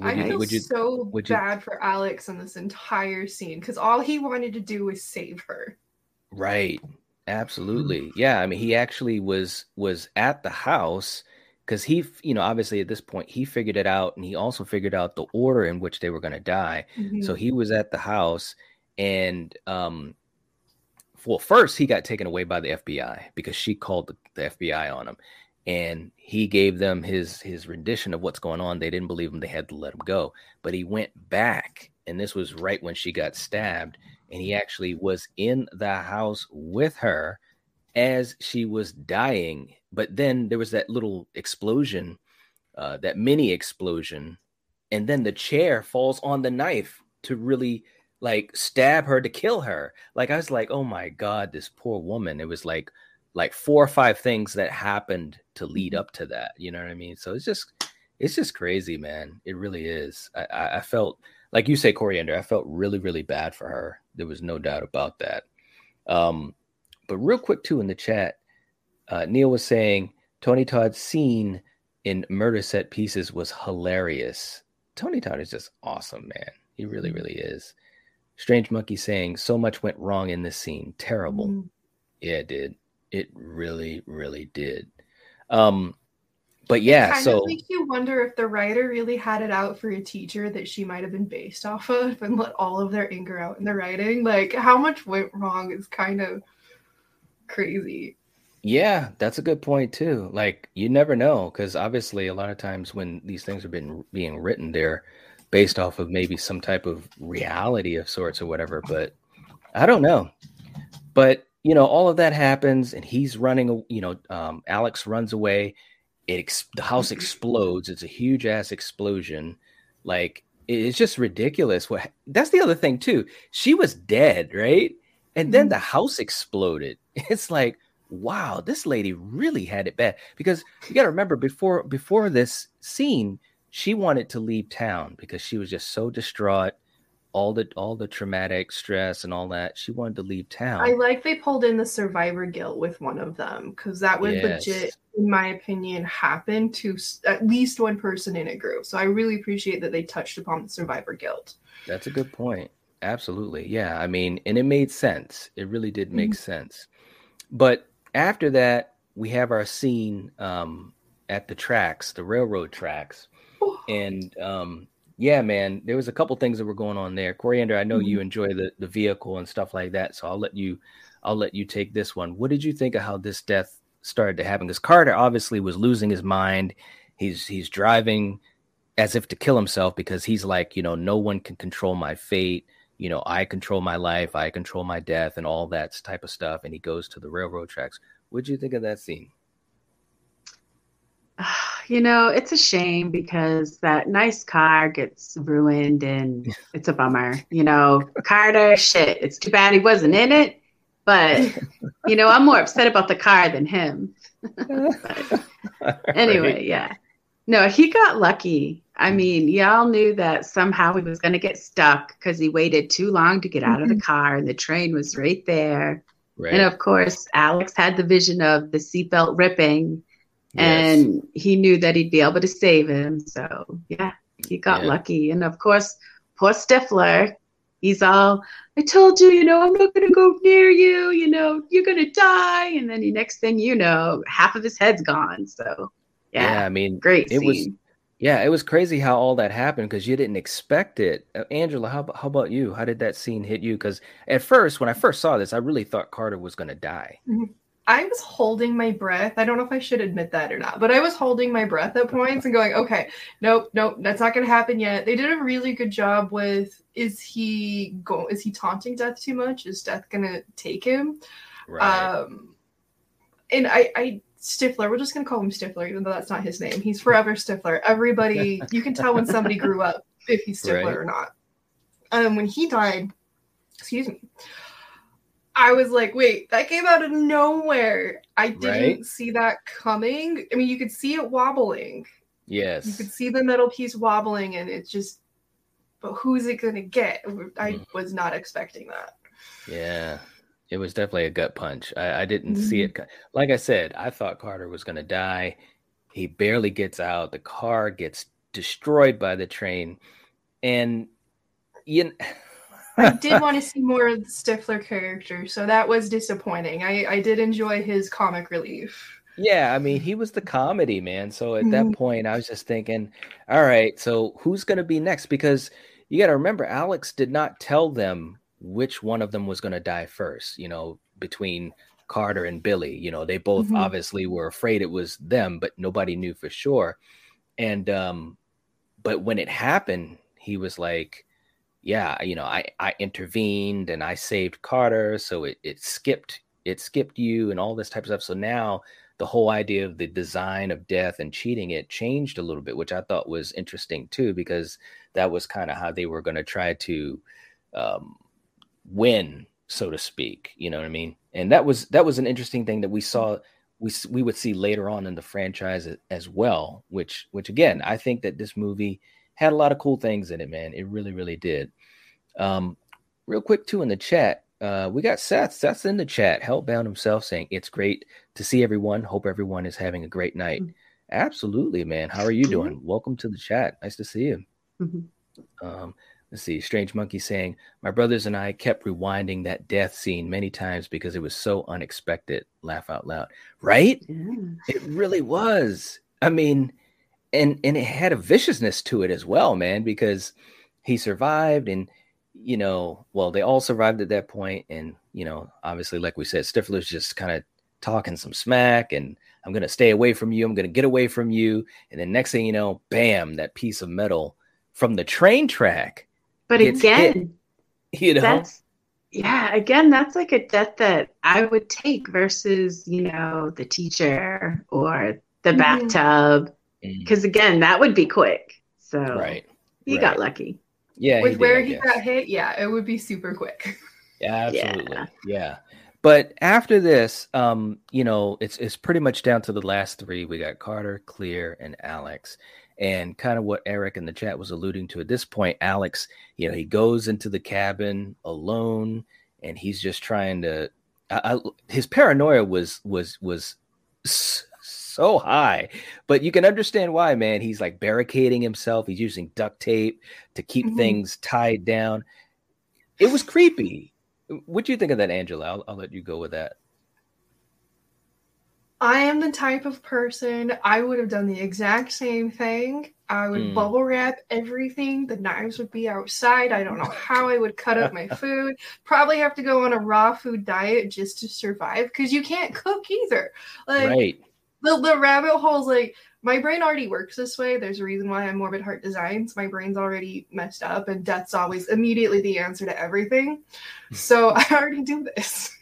I you- feel would you- so would you- bad for Alex in this entire scene because all he wanted to do was save her. Right. Absolutely. Yeah. I mean, he actually was was at the house because he, you know, obviously at this point he figured it out, and he also figured out the order in which they were going to die. Mm-hmm. So he was at the house, and um, well, first he got taken away by the FBI because she called the, the FBI on him, and he gave them his his rendition of what's going on. They didn't believe him; they had to let him go. But he went back, and this was right when she got stabbed, and he actually was in the house with her as she was dying. But then there was that little explosion, uh, that mini explosion, and then the chair falls on the knife to really like stab her to kill her. Like I was like, oh my god, this poor woman. It was like like four or five things that happened to lead up to that. You know what I mean? So it's just it's just crazy, man. It really is. I, I, I felt like you say, Coriander. I felt really, really bad for her. There was no doubt about that. Um, but real quick too in the chat, uh, Neil was saying Tony Todd's scene in Murder Set Pieces was hilarious. Tony Todd is just awesome, man. He really, Mm-hmm. really is. Strange Monkey saying so much went wrong in this scene. Terrible. Mhm. Yeah, it did. It really, really did. Um, but yeah, it kind so of makes you wonder if the writer really had it out for a teacher that she might have been based off of and let all of their anger out in the writing. Like how much went wrong is kind of crazy. Yeah, that's a good point too. Like you never know because obviously a lot of times when these things are being being written, they're based off of maybe some type of reality of sorts or whatever. But I don't know. But you know, all of that happens, and he's running. You know, um, Alex runs away. It ex- the house explodes. It's a huge ass explosion. Like it's just ridiculous. What that's the other thing too. She was dead, right? And then the house exploded. It's like, wow, this lady really had it bad. Because you got to remember before before this scene, she wanted to leave town because she was just so distraught, all the all the traumatic stress and all that. She wanted to leave town. I like they pulled in the survivor guilt with one of them because that would Yes. legit, in my opinion, happen to at least one person in a group. So I really appreciate that they touched upon the survivor guilt. That's a good point. Absolutely. Yeah. I mean, and it made sense. It really did make sense. But after that, we have our scene um, at the tracks, the railroad tracks. And um, yeah, man, there was a couple things that were going on there. Coriander, I know you enjoy the, the vehicle and stuff like that. So I'll let you I'll let you take this one. What did you think of how this death started to happen? Because Carter obviously was losing his mind. He's he's driving as if to kill himself because he's like, you know, no one can control my fate. You know, I control my life, I control my death, and all that type of stuff. And he goes to the railroad tracks. What'd you think of that scene? You know, it's a shame because that nice car gets ruined and it's a bummer. You know, Carter, shit, it's too bad he wasn't in it. But, you know, I'm more upset about the car than him. Anyway, Right? yeah. No, he got lucky. I hmm. mean, y'all knew that somehow he was going to get stuck because he waited too long to get out of the mm-hmm. car and the train was right there. Right. And of course, Alex had the vision of the seatbelt ripping Yes. and he knew that he'd be able to save him. So, yeah, he got Yeah. lucky. And of course, poor Stifler, he's all, I told you, you know, I'm not going to go near you, you know, you're going to die. And then the next thing you know, half of his head's gone. So, yeah, yeah, I mean, great it was yeah, it was crazy how all that happened because you didn't expect it. Uh, Angela, how how about you? How did that scene hit you? Because at first, when I first saw this, I really thought Carter was going to die. I was holding my breath. I don't know if I should admit that or not, but I was holding my breath at points and going, okay, nope, nope, that's not going to happen yet. They did a really good job with is he go is he taunting death too much? Is death going to take him? Right. Um and I I Stifler, we're just going to call him Stifler even though that's not his name. He's forever Stifler. Everybody, you can tell when somebody grew up if he's Stifler Right. or not. Um when he died, excuse me. I was like, wait, that came out of nowhere. I didn't Right. see that coming. I mean, you could see it wobbling. Yes. You could see the metal piece wobbling, and it's just, but who's it going to get? I Mm. was not expecting that. Yeah, it was definitely a gut punch. I, I didn't see it. Like I said, I thought Carter was going to die. He barely gets out. The car gets destroyed by the train, and you. kn- I did want to see more of the Stifler character, so that was disappointing. I, I did enjoy his comic relief. Yeah, I mean, he was the comedy man. So at that point, I was just thinking, all right, so who's going to be next? Because you got to remember, Alex did not tell them which one of them was going to die first, you know, between Carter and Billy. You know, they both Mhm. obviously were afraid it was them, but nobody knew for sure. And um, but when it happened, he was like, "Yeah, you know, I I intervened and I saved Carter, so it it skipped it skipped you and all this type of stuff. So now the whole idea of the design of death and cheating it changed a little bit, which I thought was interesting too, because that was kind of how they were going to try to um, win, so to speak. You know what I mean? And that was that was an interesting thing that we saw. We we would see later on in the franchise as well. Which which again, I think that this movie had a lot of cool things in it. Man, it really really did. Um, real quick too in the chat. Uh, we got Seth. Seth's in the chat, Hellbound himself, saying it's great to see everyone. Hope everyone is having a great night. Absolutely, man. How are you doing? Welcome to the chat. Nice to see you. Mhm. Um, let's see. Strange Monkey saying, My brothers and I kept rewinding that death scene many times because it was so unexpected. Laugh out loud. Right? Yeah. It really was. I mean, and and it had a viciousness to it as well, man, because he survived and you know, well, they all survived at that point, and you know, obviously, like we said, Stifler's just kind of talking some smack, and I'm gonna stay away from you, I'm gonna get away from you, and then next thing you know, bam, that piece of metal from the train track, But Gets hit. again, you know, that's yeah, again, that's like a death that I would take versus, you know, the teacher or the Mhm. bathtub. Mm, Because again, that would be quick. So right, he right. got lucky. yeah, With did, where I he got hit, yeah, it would be super quick. Yeah, absolutely. Yeah. Yeah. But after this, um, you know, it's it's pretty much down to the last three. We got Carter, Clear, and Alex. And kind of what Eric in the chat was alluding to at this point, Alex, you know, he goes into the cabin alone and he's just trying to I, I, his paranoia was was was s- so high, but you can understand why, man. He's like barricading himself. He's using duct tape to keep Mhm. things tied down. It was creepy. What do you think of that, Angela? I'll, I'll let you go with that. I am the type of person I would have done the exact same thing. I would Mm. bubble wrap everything. The knives would be outside. I don't know how I would cut up my food. Probably have to go on a raw food diet just to survive because you can't cook either. Like right. The, the rabbit holes, like my brain already works this way. There's a reason why I'm morbid heart designs. My brain's already messed up, and death's always immediately the answer to everything. So I already do this.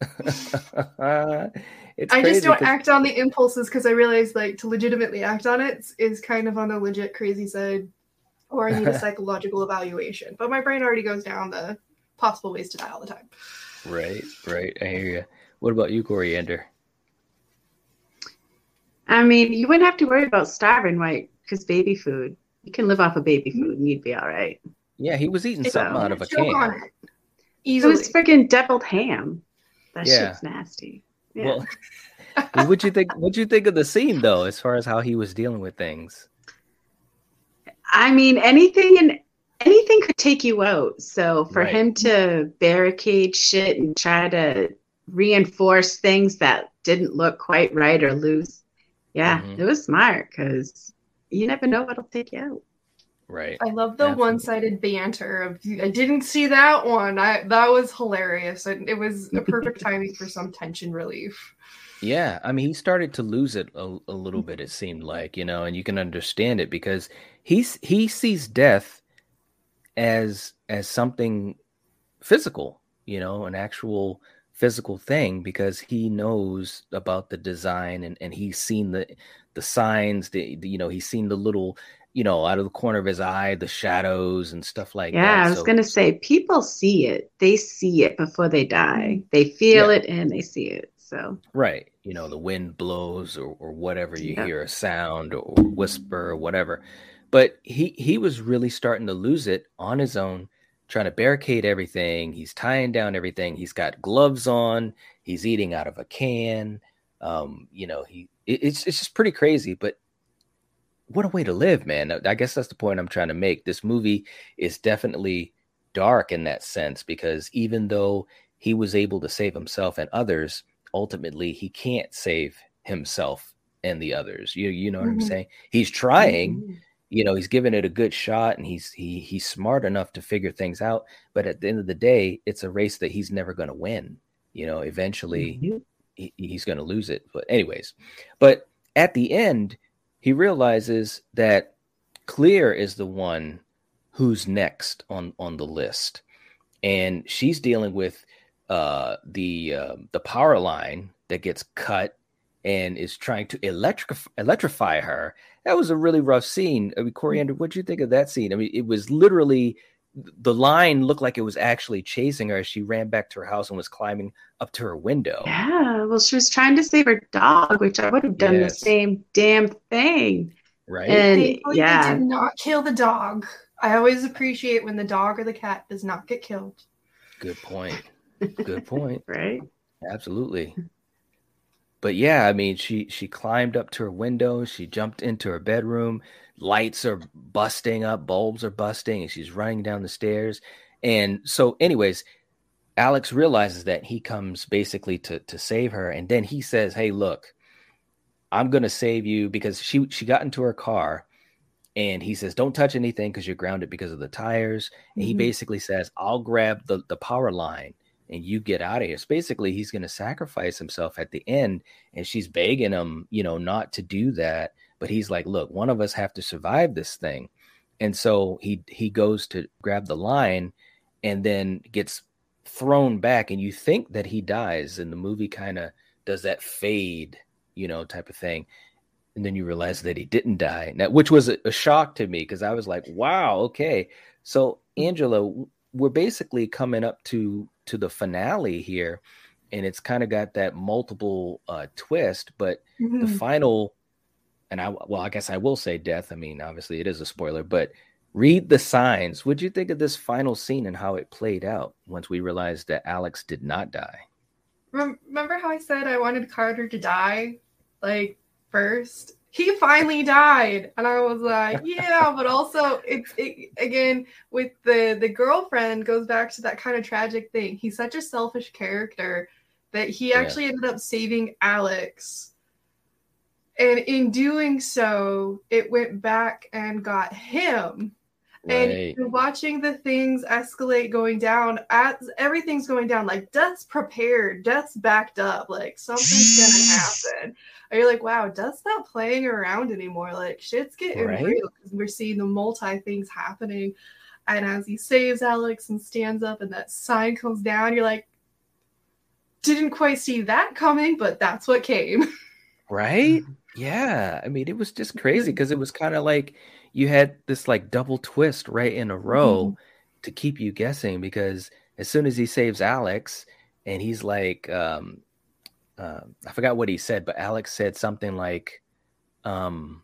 I just don't 'cause- act on the impulses because I realize like to legitimately act on it is kind of on the legit crazy side, or I need a psychological evaluation. But my brain already goes down the possible ways to die all the time. Right, right. I hear you. What about you, Coriander? I mean, you wouldn't have to worry about starving, right? Because baby food. You can live off of baby mm-hmm. food and you'd be all right. Yeah, he was eating If something I out of a can. it It was freaking deviled ham. That Yeah. shit's nasty. Yeah. Well, what'd you think? What'd you think of the scene though, as far as how he was dealing with things? I mean, anything and anything could take you out. So for Right. him to barricade shit and try to reinforce things that didn't look quite right or loose, yeah, Mhm. it was smart because you never know what'll take you out. Right. I love the Absolutely. one-sided banter of I didn't see that one. I that was hilarious. And it was a perfect timing for some tension relief. Yeah, I mean, he started to lose it a, a little bit. It seemed like, you know, and you can understand it because he's he sees death as as something physical, you know, an actual physical thing because he knows about the design and and he's seen the the signs, the, the you know, he's seen the little, you know, out of the corner of his eye, the shadows and stuff like that. yeah. I was So- gonna say people see it. They see it before they die. Mm-hmm. They feel Yeah. it and they see it. So Right. You know, the wind blows or, or whatever, you Yeah. hear a sound or whisper or whatever. But he he was really starting to lose it on his own, trying to barricade everything. He's tying down everything. He's got gloves on. He's eating out of a can. Um, you know, he it- it's it's just pretty crazy, but what a way to live, man. I guess that's the point I'm trying to make. This movie is definitely dark in that sense because even though he was able to save himself and others, ultimately he can't save himself and the others. You you know what I'm Mhm. saying? He's trying, Mhm. You know, he's giving it a good shot and he's he he's smart enough to figure things out, but at the end of the day, it's a race that he's never going to win. You know, eventually mm-hmm. he, he's going to lose it. But anyways, but at the end, he realizes that Clear is the one who's next on on the list, and she's dealing with uh, the uh, the power line that gets cut and is trying to electric electrify her. That was a really rough scene. I mean, mm. Coriander, what do you think of that scene? I mean, it was literally the line looked like it was actually chasing her as she ran back to her house and was climbing up to her window. Yeah, well, she was trying to save her dog, which I would have done yes. the same damn thing. Right. And Thankfully, yeah, they did not kill the dog. I always appreciate when the dog or the cat does not get killed. Good point. Good point. right. Absolutely. But yeah, I mean, she she climbed up to her window. She jumped into her bedroom. Lights are busting up, bulbs are busting, and she's running down the stairs. And so, anyways, Alex realizes that he comes basically to to save her, and then he says, "Hey, look, I'm gonna save you because she she got into her car." and he says, "Don't touch anything because you're grounded because of the tires." And mm-hmm. he basically says, "I'll grab the the power line and you get out of here." So basically, he's going to sacrifice himself at the end, and she's begging him, you know, not to do that. But he's like, "Look, one of us have to survive this thing," and so he he goes to grab the line, and then gets thrown back, and you think that he dies, and the movie kind of does that fade, you know, type of thing and then you realize that he didn't die now, which was a, a shock to me because i was like wow okay so angela we're basically coming up to to the finale here and it's kind of got that multiple uh twist but mm-hmm. the final and i well i guess i will say death i mean obviously it is a spoiler but read the signs what do you think of this final scene and how it played out once we realized that alex did not die remember how i said i wanted carter to die like first. He finally died, and I was like, yeah, but also it's it, again with the the girlfriend goes back to that kind of tragic thing. He's such a selfish character that he actually yeah. ended up saving Alex. And in doing so, it went back and got him. Right. And watching the things escalate going down as everything's going down, like death's prepared, death's backed up, like something's gonna happen. And you're like, wow, death's not playing around anymore. Like shit's getting right? real because we're seeing the multi things happening. And as he saves Alex and stands up and that sign comes down, you're like, didn't quite see that coming, but that's what came. Right? Yeah. I mean, it was just crazy because it was kind of like you had this like double twist right in a row mm-hmm. to keep you guessing because as soon as he saves Alex and he's like um uh, I forgot what he said, but Alex said something like um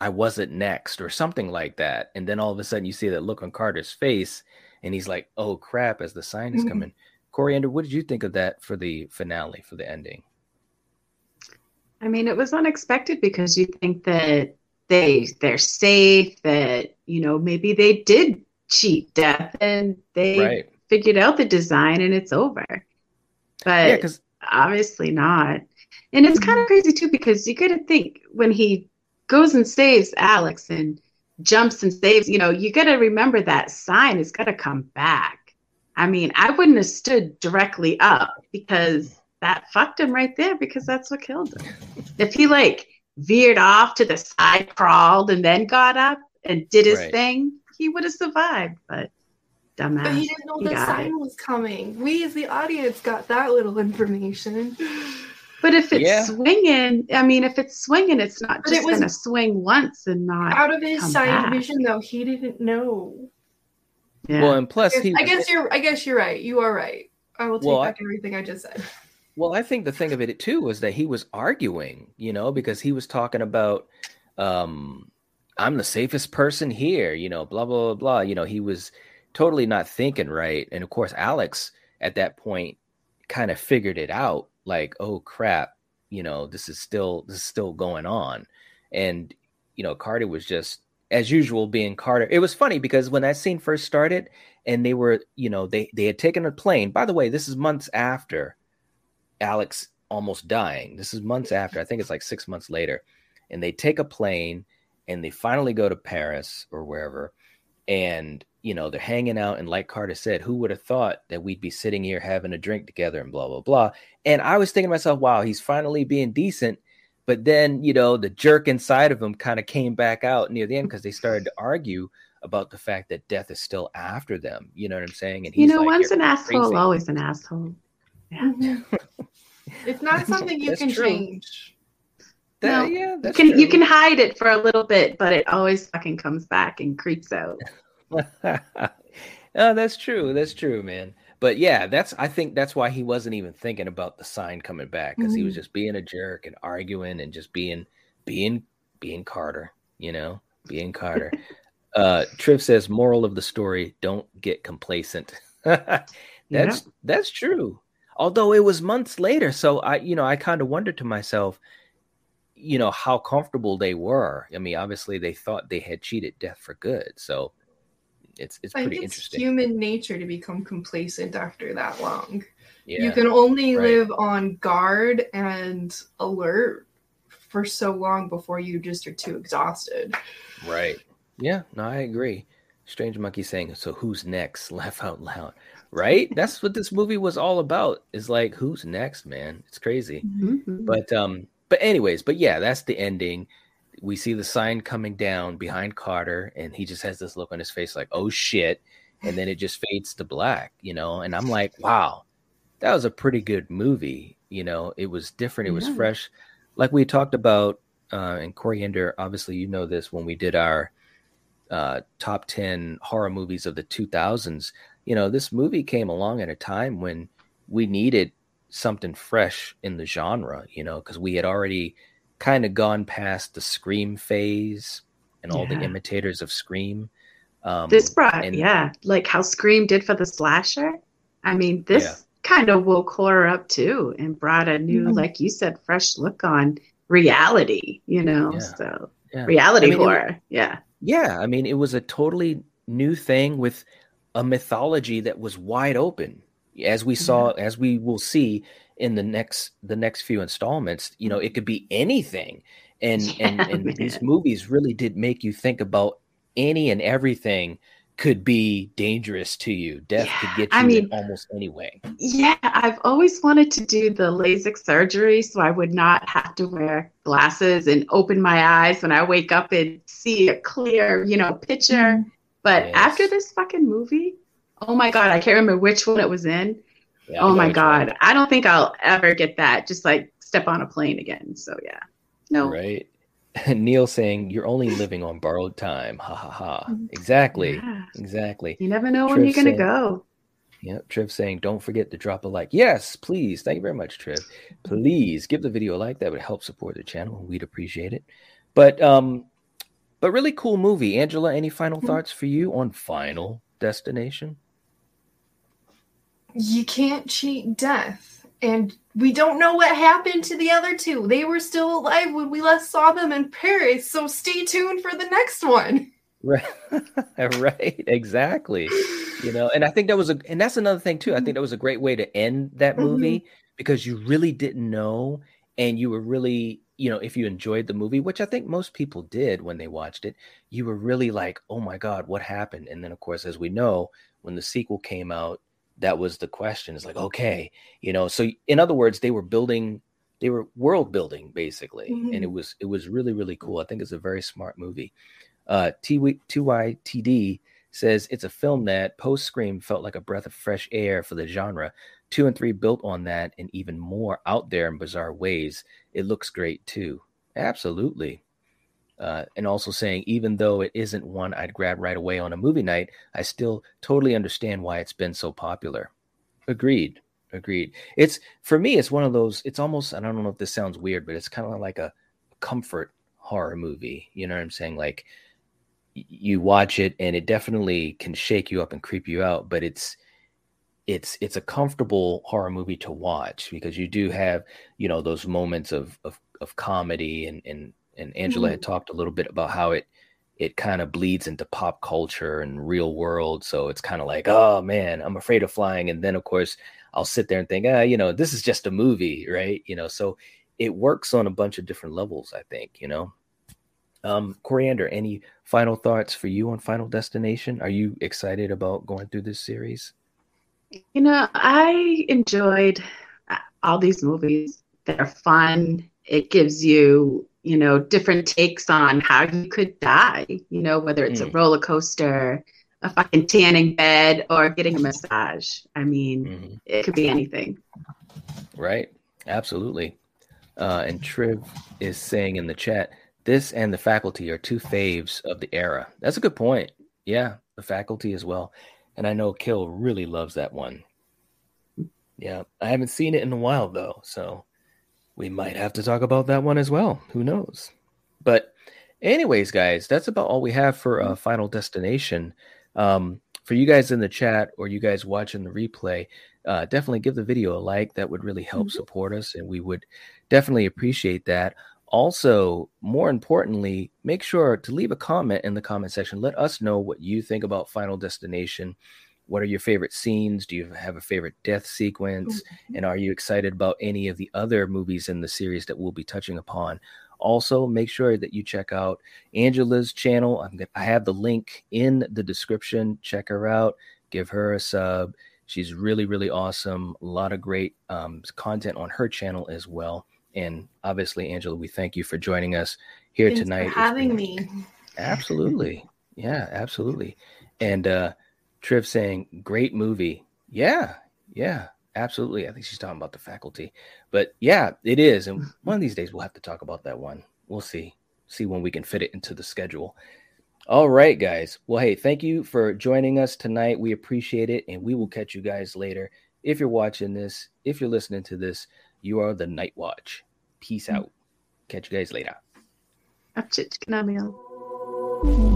I wasn't next or something like that. And then all of a sudden you see that look on Carter's face and he's like, "Oh crap!" As the sign is mm-hmm. coming. Coriander, what did you think of that for the finale, for the ending? I mean, it was unexpected because you think that they they're safe that you know maybe they did cheat death and they right. figured out the design and it's over but yeah, obviously not and it's kind of mm-hmm. crazy too because you gotta think when he goes and saves alex and jumps and saves you know you gotta remember that sign is gotta come back i mean i wouldn't have stood directly up because that fucked him right there because that's what killed him if he like veered off to the side, crawled, and then got up and did his right. thing, he would have survived. But dumbass. But he didn't know he the sign it. was coming. We, as the audience, got that little information. But if it's yeah. swinging, I mean, if it's swinging, it's not but just it going to swing once and not out of his side vision. Though he didn't know. Yeah. Well, and plus, I guess, he, I guess you're. I guess you're right. You are right. I will take well, back I, everything I just said. Well, I think the thing of it too was that he was arguing, you know, because he was talking about um I'm the safest person here, you know, blah blah blah blah. You know, he was totally not thinking right. And of course, Alex at that point kind of figured it out, like, oh crap, you know, this is still this is still going on. And you know, Carter was just as usual being Carter. It was funny because when that scene first started and they were, you know, they they had taken a plane. By the way, this is months after Alex almost dying. This is months after. I think it's like six months later. And they take a plane and they finally go to Paris or wherever. And you know they're hanging out and like carter said who would have thought that we'd be sitting here having a drink together and blah blah blah and i was thinking to myself wow he's finally being decent but then you know the jerk inside of him kind of came back out near the end because they started to argue about the fact that death is still after them you know what i'm saying and you know, like, once "You're an asshole, crazy." always an asshole. Yeah. It's not something you That's can true. change. That- No, yeah You can you can hide it for a little bit, but it always fucking comes back and creeps out. oh, that's true. That's true, man. But yeah, that's I think that's why he wasn't even thinking about the sign coming back because he was Mm-hmm. just being a jerk and arguing and just being being being Carter, you know, being Carter. uh Triv says moral of the story, don't get complacent. that's that's true. Although it was months later, so I you know, I kind of wondered to myself, you know, how comfortable they were. I mean, obviously they thought they had cheated death for good. So it's it's I pretty think it's interesting. human nature to become complacent after that long. Yeah. You can only right. live on guard and alert for so long before you just are too exhausted. Right. Yeah, no, I agree. Strange Monkey saying, so who's next? Laugh out loud. Right? That's what this movie was all about. Is like who's next, man? It's crazy. Mhm. But um, but anyways, but yeah, that's the ending. We see the sign coming down behind Carter, and he just has this look on his face like, oh shit. And then it just fades to black, you know, and I'm like, wow, that was a pretty good movie. You know, it was different, it was Yeah. fresh. Like we talked about uh in Coriander, obviously you know this when we did our uh top 10 horror movies of the 2000s you know this movie came along at a time when we needed something fresh in the genre you know because we had already kind of gone past the scream phase and all the imitators of scream um This brought, and- yeah, like how Scream did for the slasher. I mean, this Yeah. kind of woke horror up too and brought a new, Mhm. like you said, fresh look on reality, you know? Yeah. So, yeah. reality I mean, it- horror. yeah. Yeah, I mean, it was a totally new thing with a mythology that was wide open. As we saw, as we will see in the next the next few installments, you know, it could be anything. And and, Yeah, and these man. movies really did make you think about any and everything could be dangerous to you. Death could get you I in mean- almost any way. Yeah, I've always wanted to do the LASIK surgery so I would not have to wear glasses and open my eyes when I wake up and see a clear, you know, picture. Mm-hmm. But Yes. after this fucking movie, oh my God, I can't remember which one it was in. Yeah, oh my. God, I don't think I'll ever get that. Just like step on a plane again. So yeah, no. Right. Neil saying you're only living on borrowed time. Ha ha ha. Exactly. Yeah. Exactly. You never know when you're gonna go. Yep, Triv saying, don't forget to drop a like. Yes, please. Thank you very much, Triv. Please give the video a like. That would help support the channel. We'd appreciate it. But um, but really cool movie. Angela, any final thoughts for you on Final Destination? You can't cheat death. And we don't know what happened to the other two. They were still alive when we last saw them in Paris, so stay tuned for the next one. Right, right, exactly. You know, and I think that was a, and that's another thing too. I think that was a great way to end that mm-hmm. movie because you really didn't know, and you were really, you know, if you enjoyed the movie, which I think most people did when they watched it, you were really like, oh my god, what happened? And then, of course, as we know, when the sequel came out, that was the question. It's like, okay, you know, so in other words, they were building, they were world building basically, and Mhm. it was it was really really cool. I think it's a very smart movie. Uh, TYTD says it's a film that post Scream felt like a breath of fresh air for the genre. Two and three built on that and even more out there in bizarre ways. It looks great too. Absolutely. Uh, and also saying, even though it isn't one I'd grab right away on a movie night, I still totally understand why it's been so popular. Agreed. Agreed. It's for me, it's one of those, it's almost, I don't know if this sounds weird, but it's kind of like a comfort horror movie. You know what I'm saying? Like, you watch it and it definitely can shake you up and creep you out but it's it's it's a comfortable horror movie to watch because you do have you know those moments of of, of comedy and and and angela had talked a little bit about how it it kind of bleeds into pop culture and real world so it's kind of like oh man i'm afraid of flying and then of course i'll sit there and think ah you know this is just a movie right you know so it works on a bunch of different levels i think you know Um, Coriander, any final thoughts for you on Final Destination? Are you excited about going through this series? You know, I enjoyed uh, all these movies. They're fun. It gives you, you know, different takes on how you could die, you know, whether it's mm. a roller coaster, a fucking tanning bed, or getting a massage. I mean, mm-hmm. it could be anything. Right. Absolutely. Uh, and Triv is saying in the chat, this and the faculty are two faves of the era. That's a good point. Yeah, the faculty as well. And I know Kill really loves that one. Yeah, I haven't seen it in a while though, so we might have to talk about that one as well. Who knows? But, anyways, guys, that's about all we have for uh, Final Destination. Um, for you guys in the chat or you guys watching the replay, uh, definitely give the video a like. That would really help mm-hmm. support us, and we would definitely appreciate that. Also, more importantly, make sure to leave a comment in the comment section. Let us know what you think about Final Destination. What are your favorite scenes? Do you have a favorite death sequence? Mm-hmm. And are you excited about any of the other movies in the series that we'll be touching upon? Also, make sure that you check out Angela's channel. I'm gonna, I have the link in the description. Check her out. Give her a sub. She's really, really awesome. A lot of great um, content on her channel as well. And obviously, Angela, we thank you for joining us here Thanks tonight. For having me. Absolutely. Yeah, absolutely. And uh Triv saying, great movie. Yeah, yeah, absolutely. I think she's talking about the faculty. But yeah, it is. And one of these days we'll have to talk about that one. We'll see. See when we can fit it into the schedule. All right, guys. Well, hey, thank you for joining us tonight. We appreciate it. And we will catch you guys later. If you're watching this, if you're listening to this, you are the Night Watch. Peace out. Catch you guys later. Abschied, genau.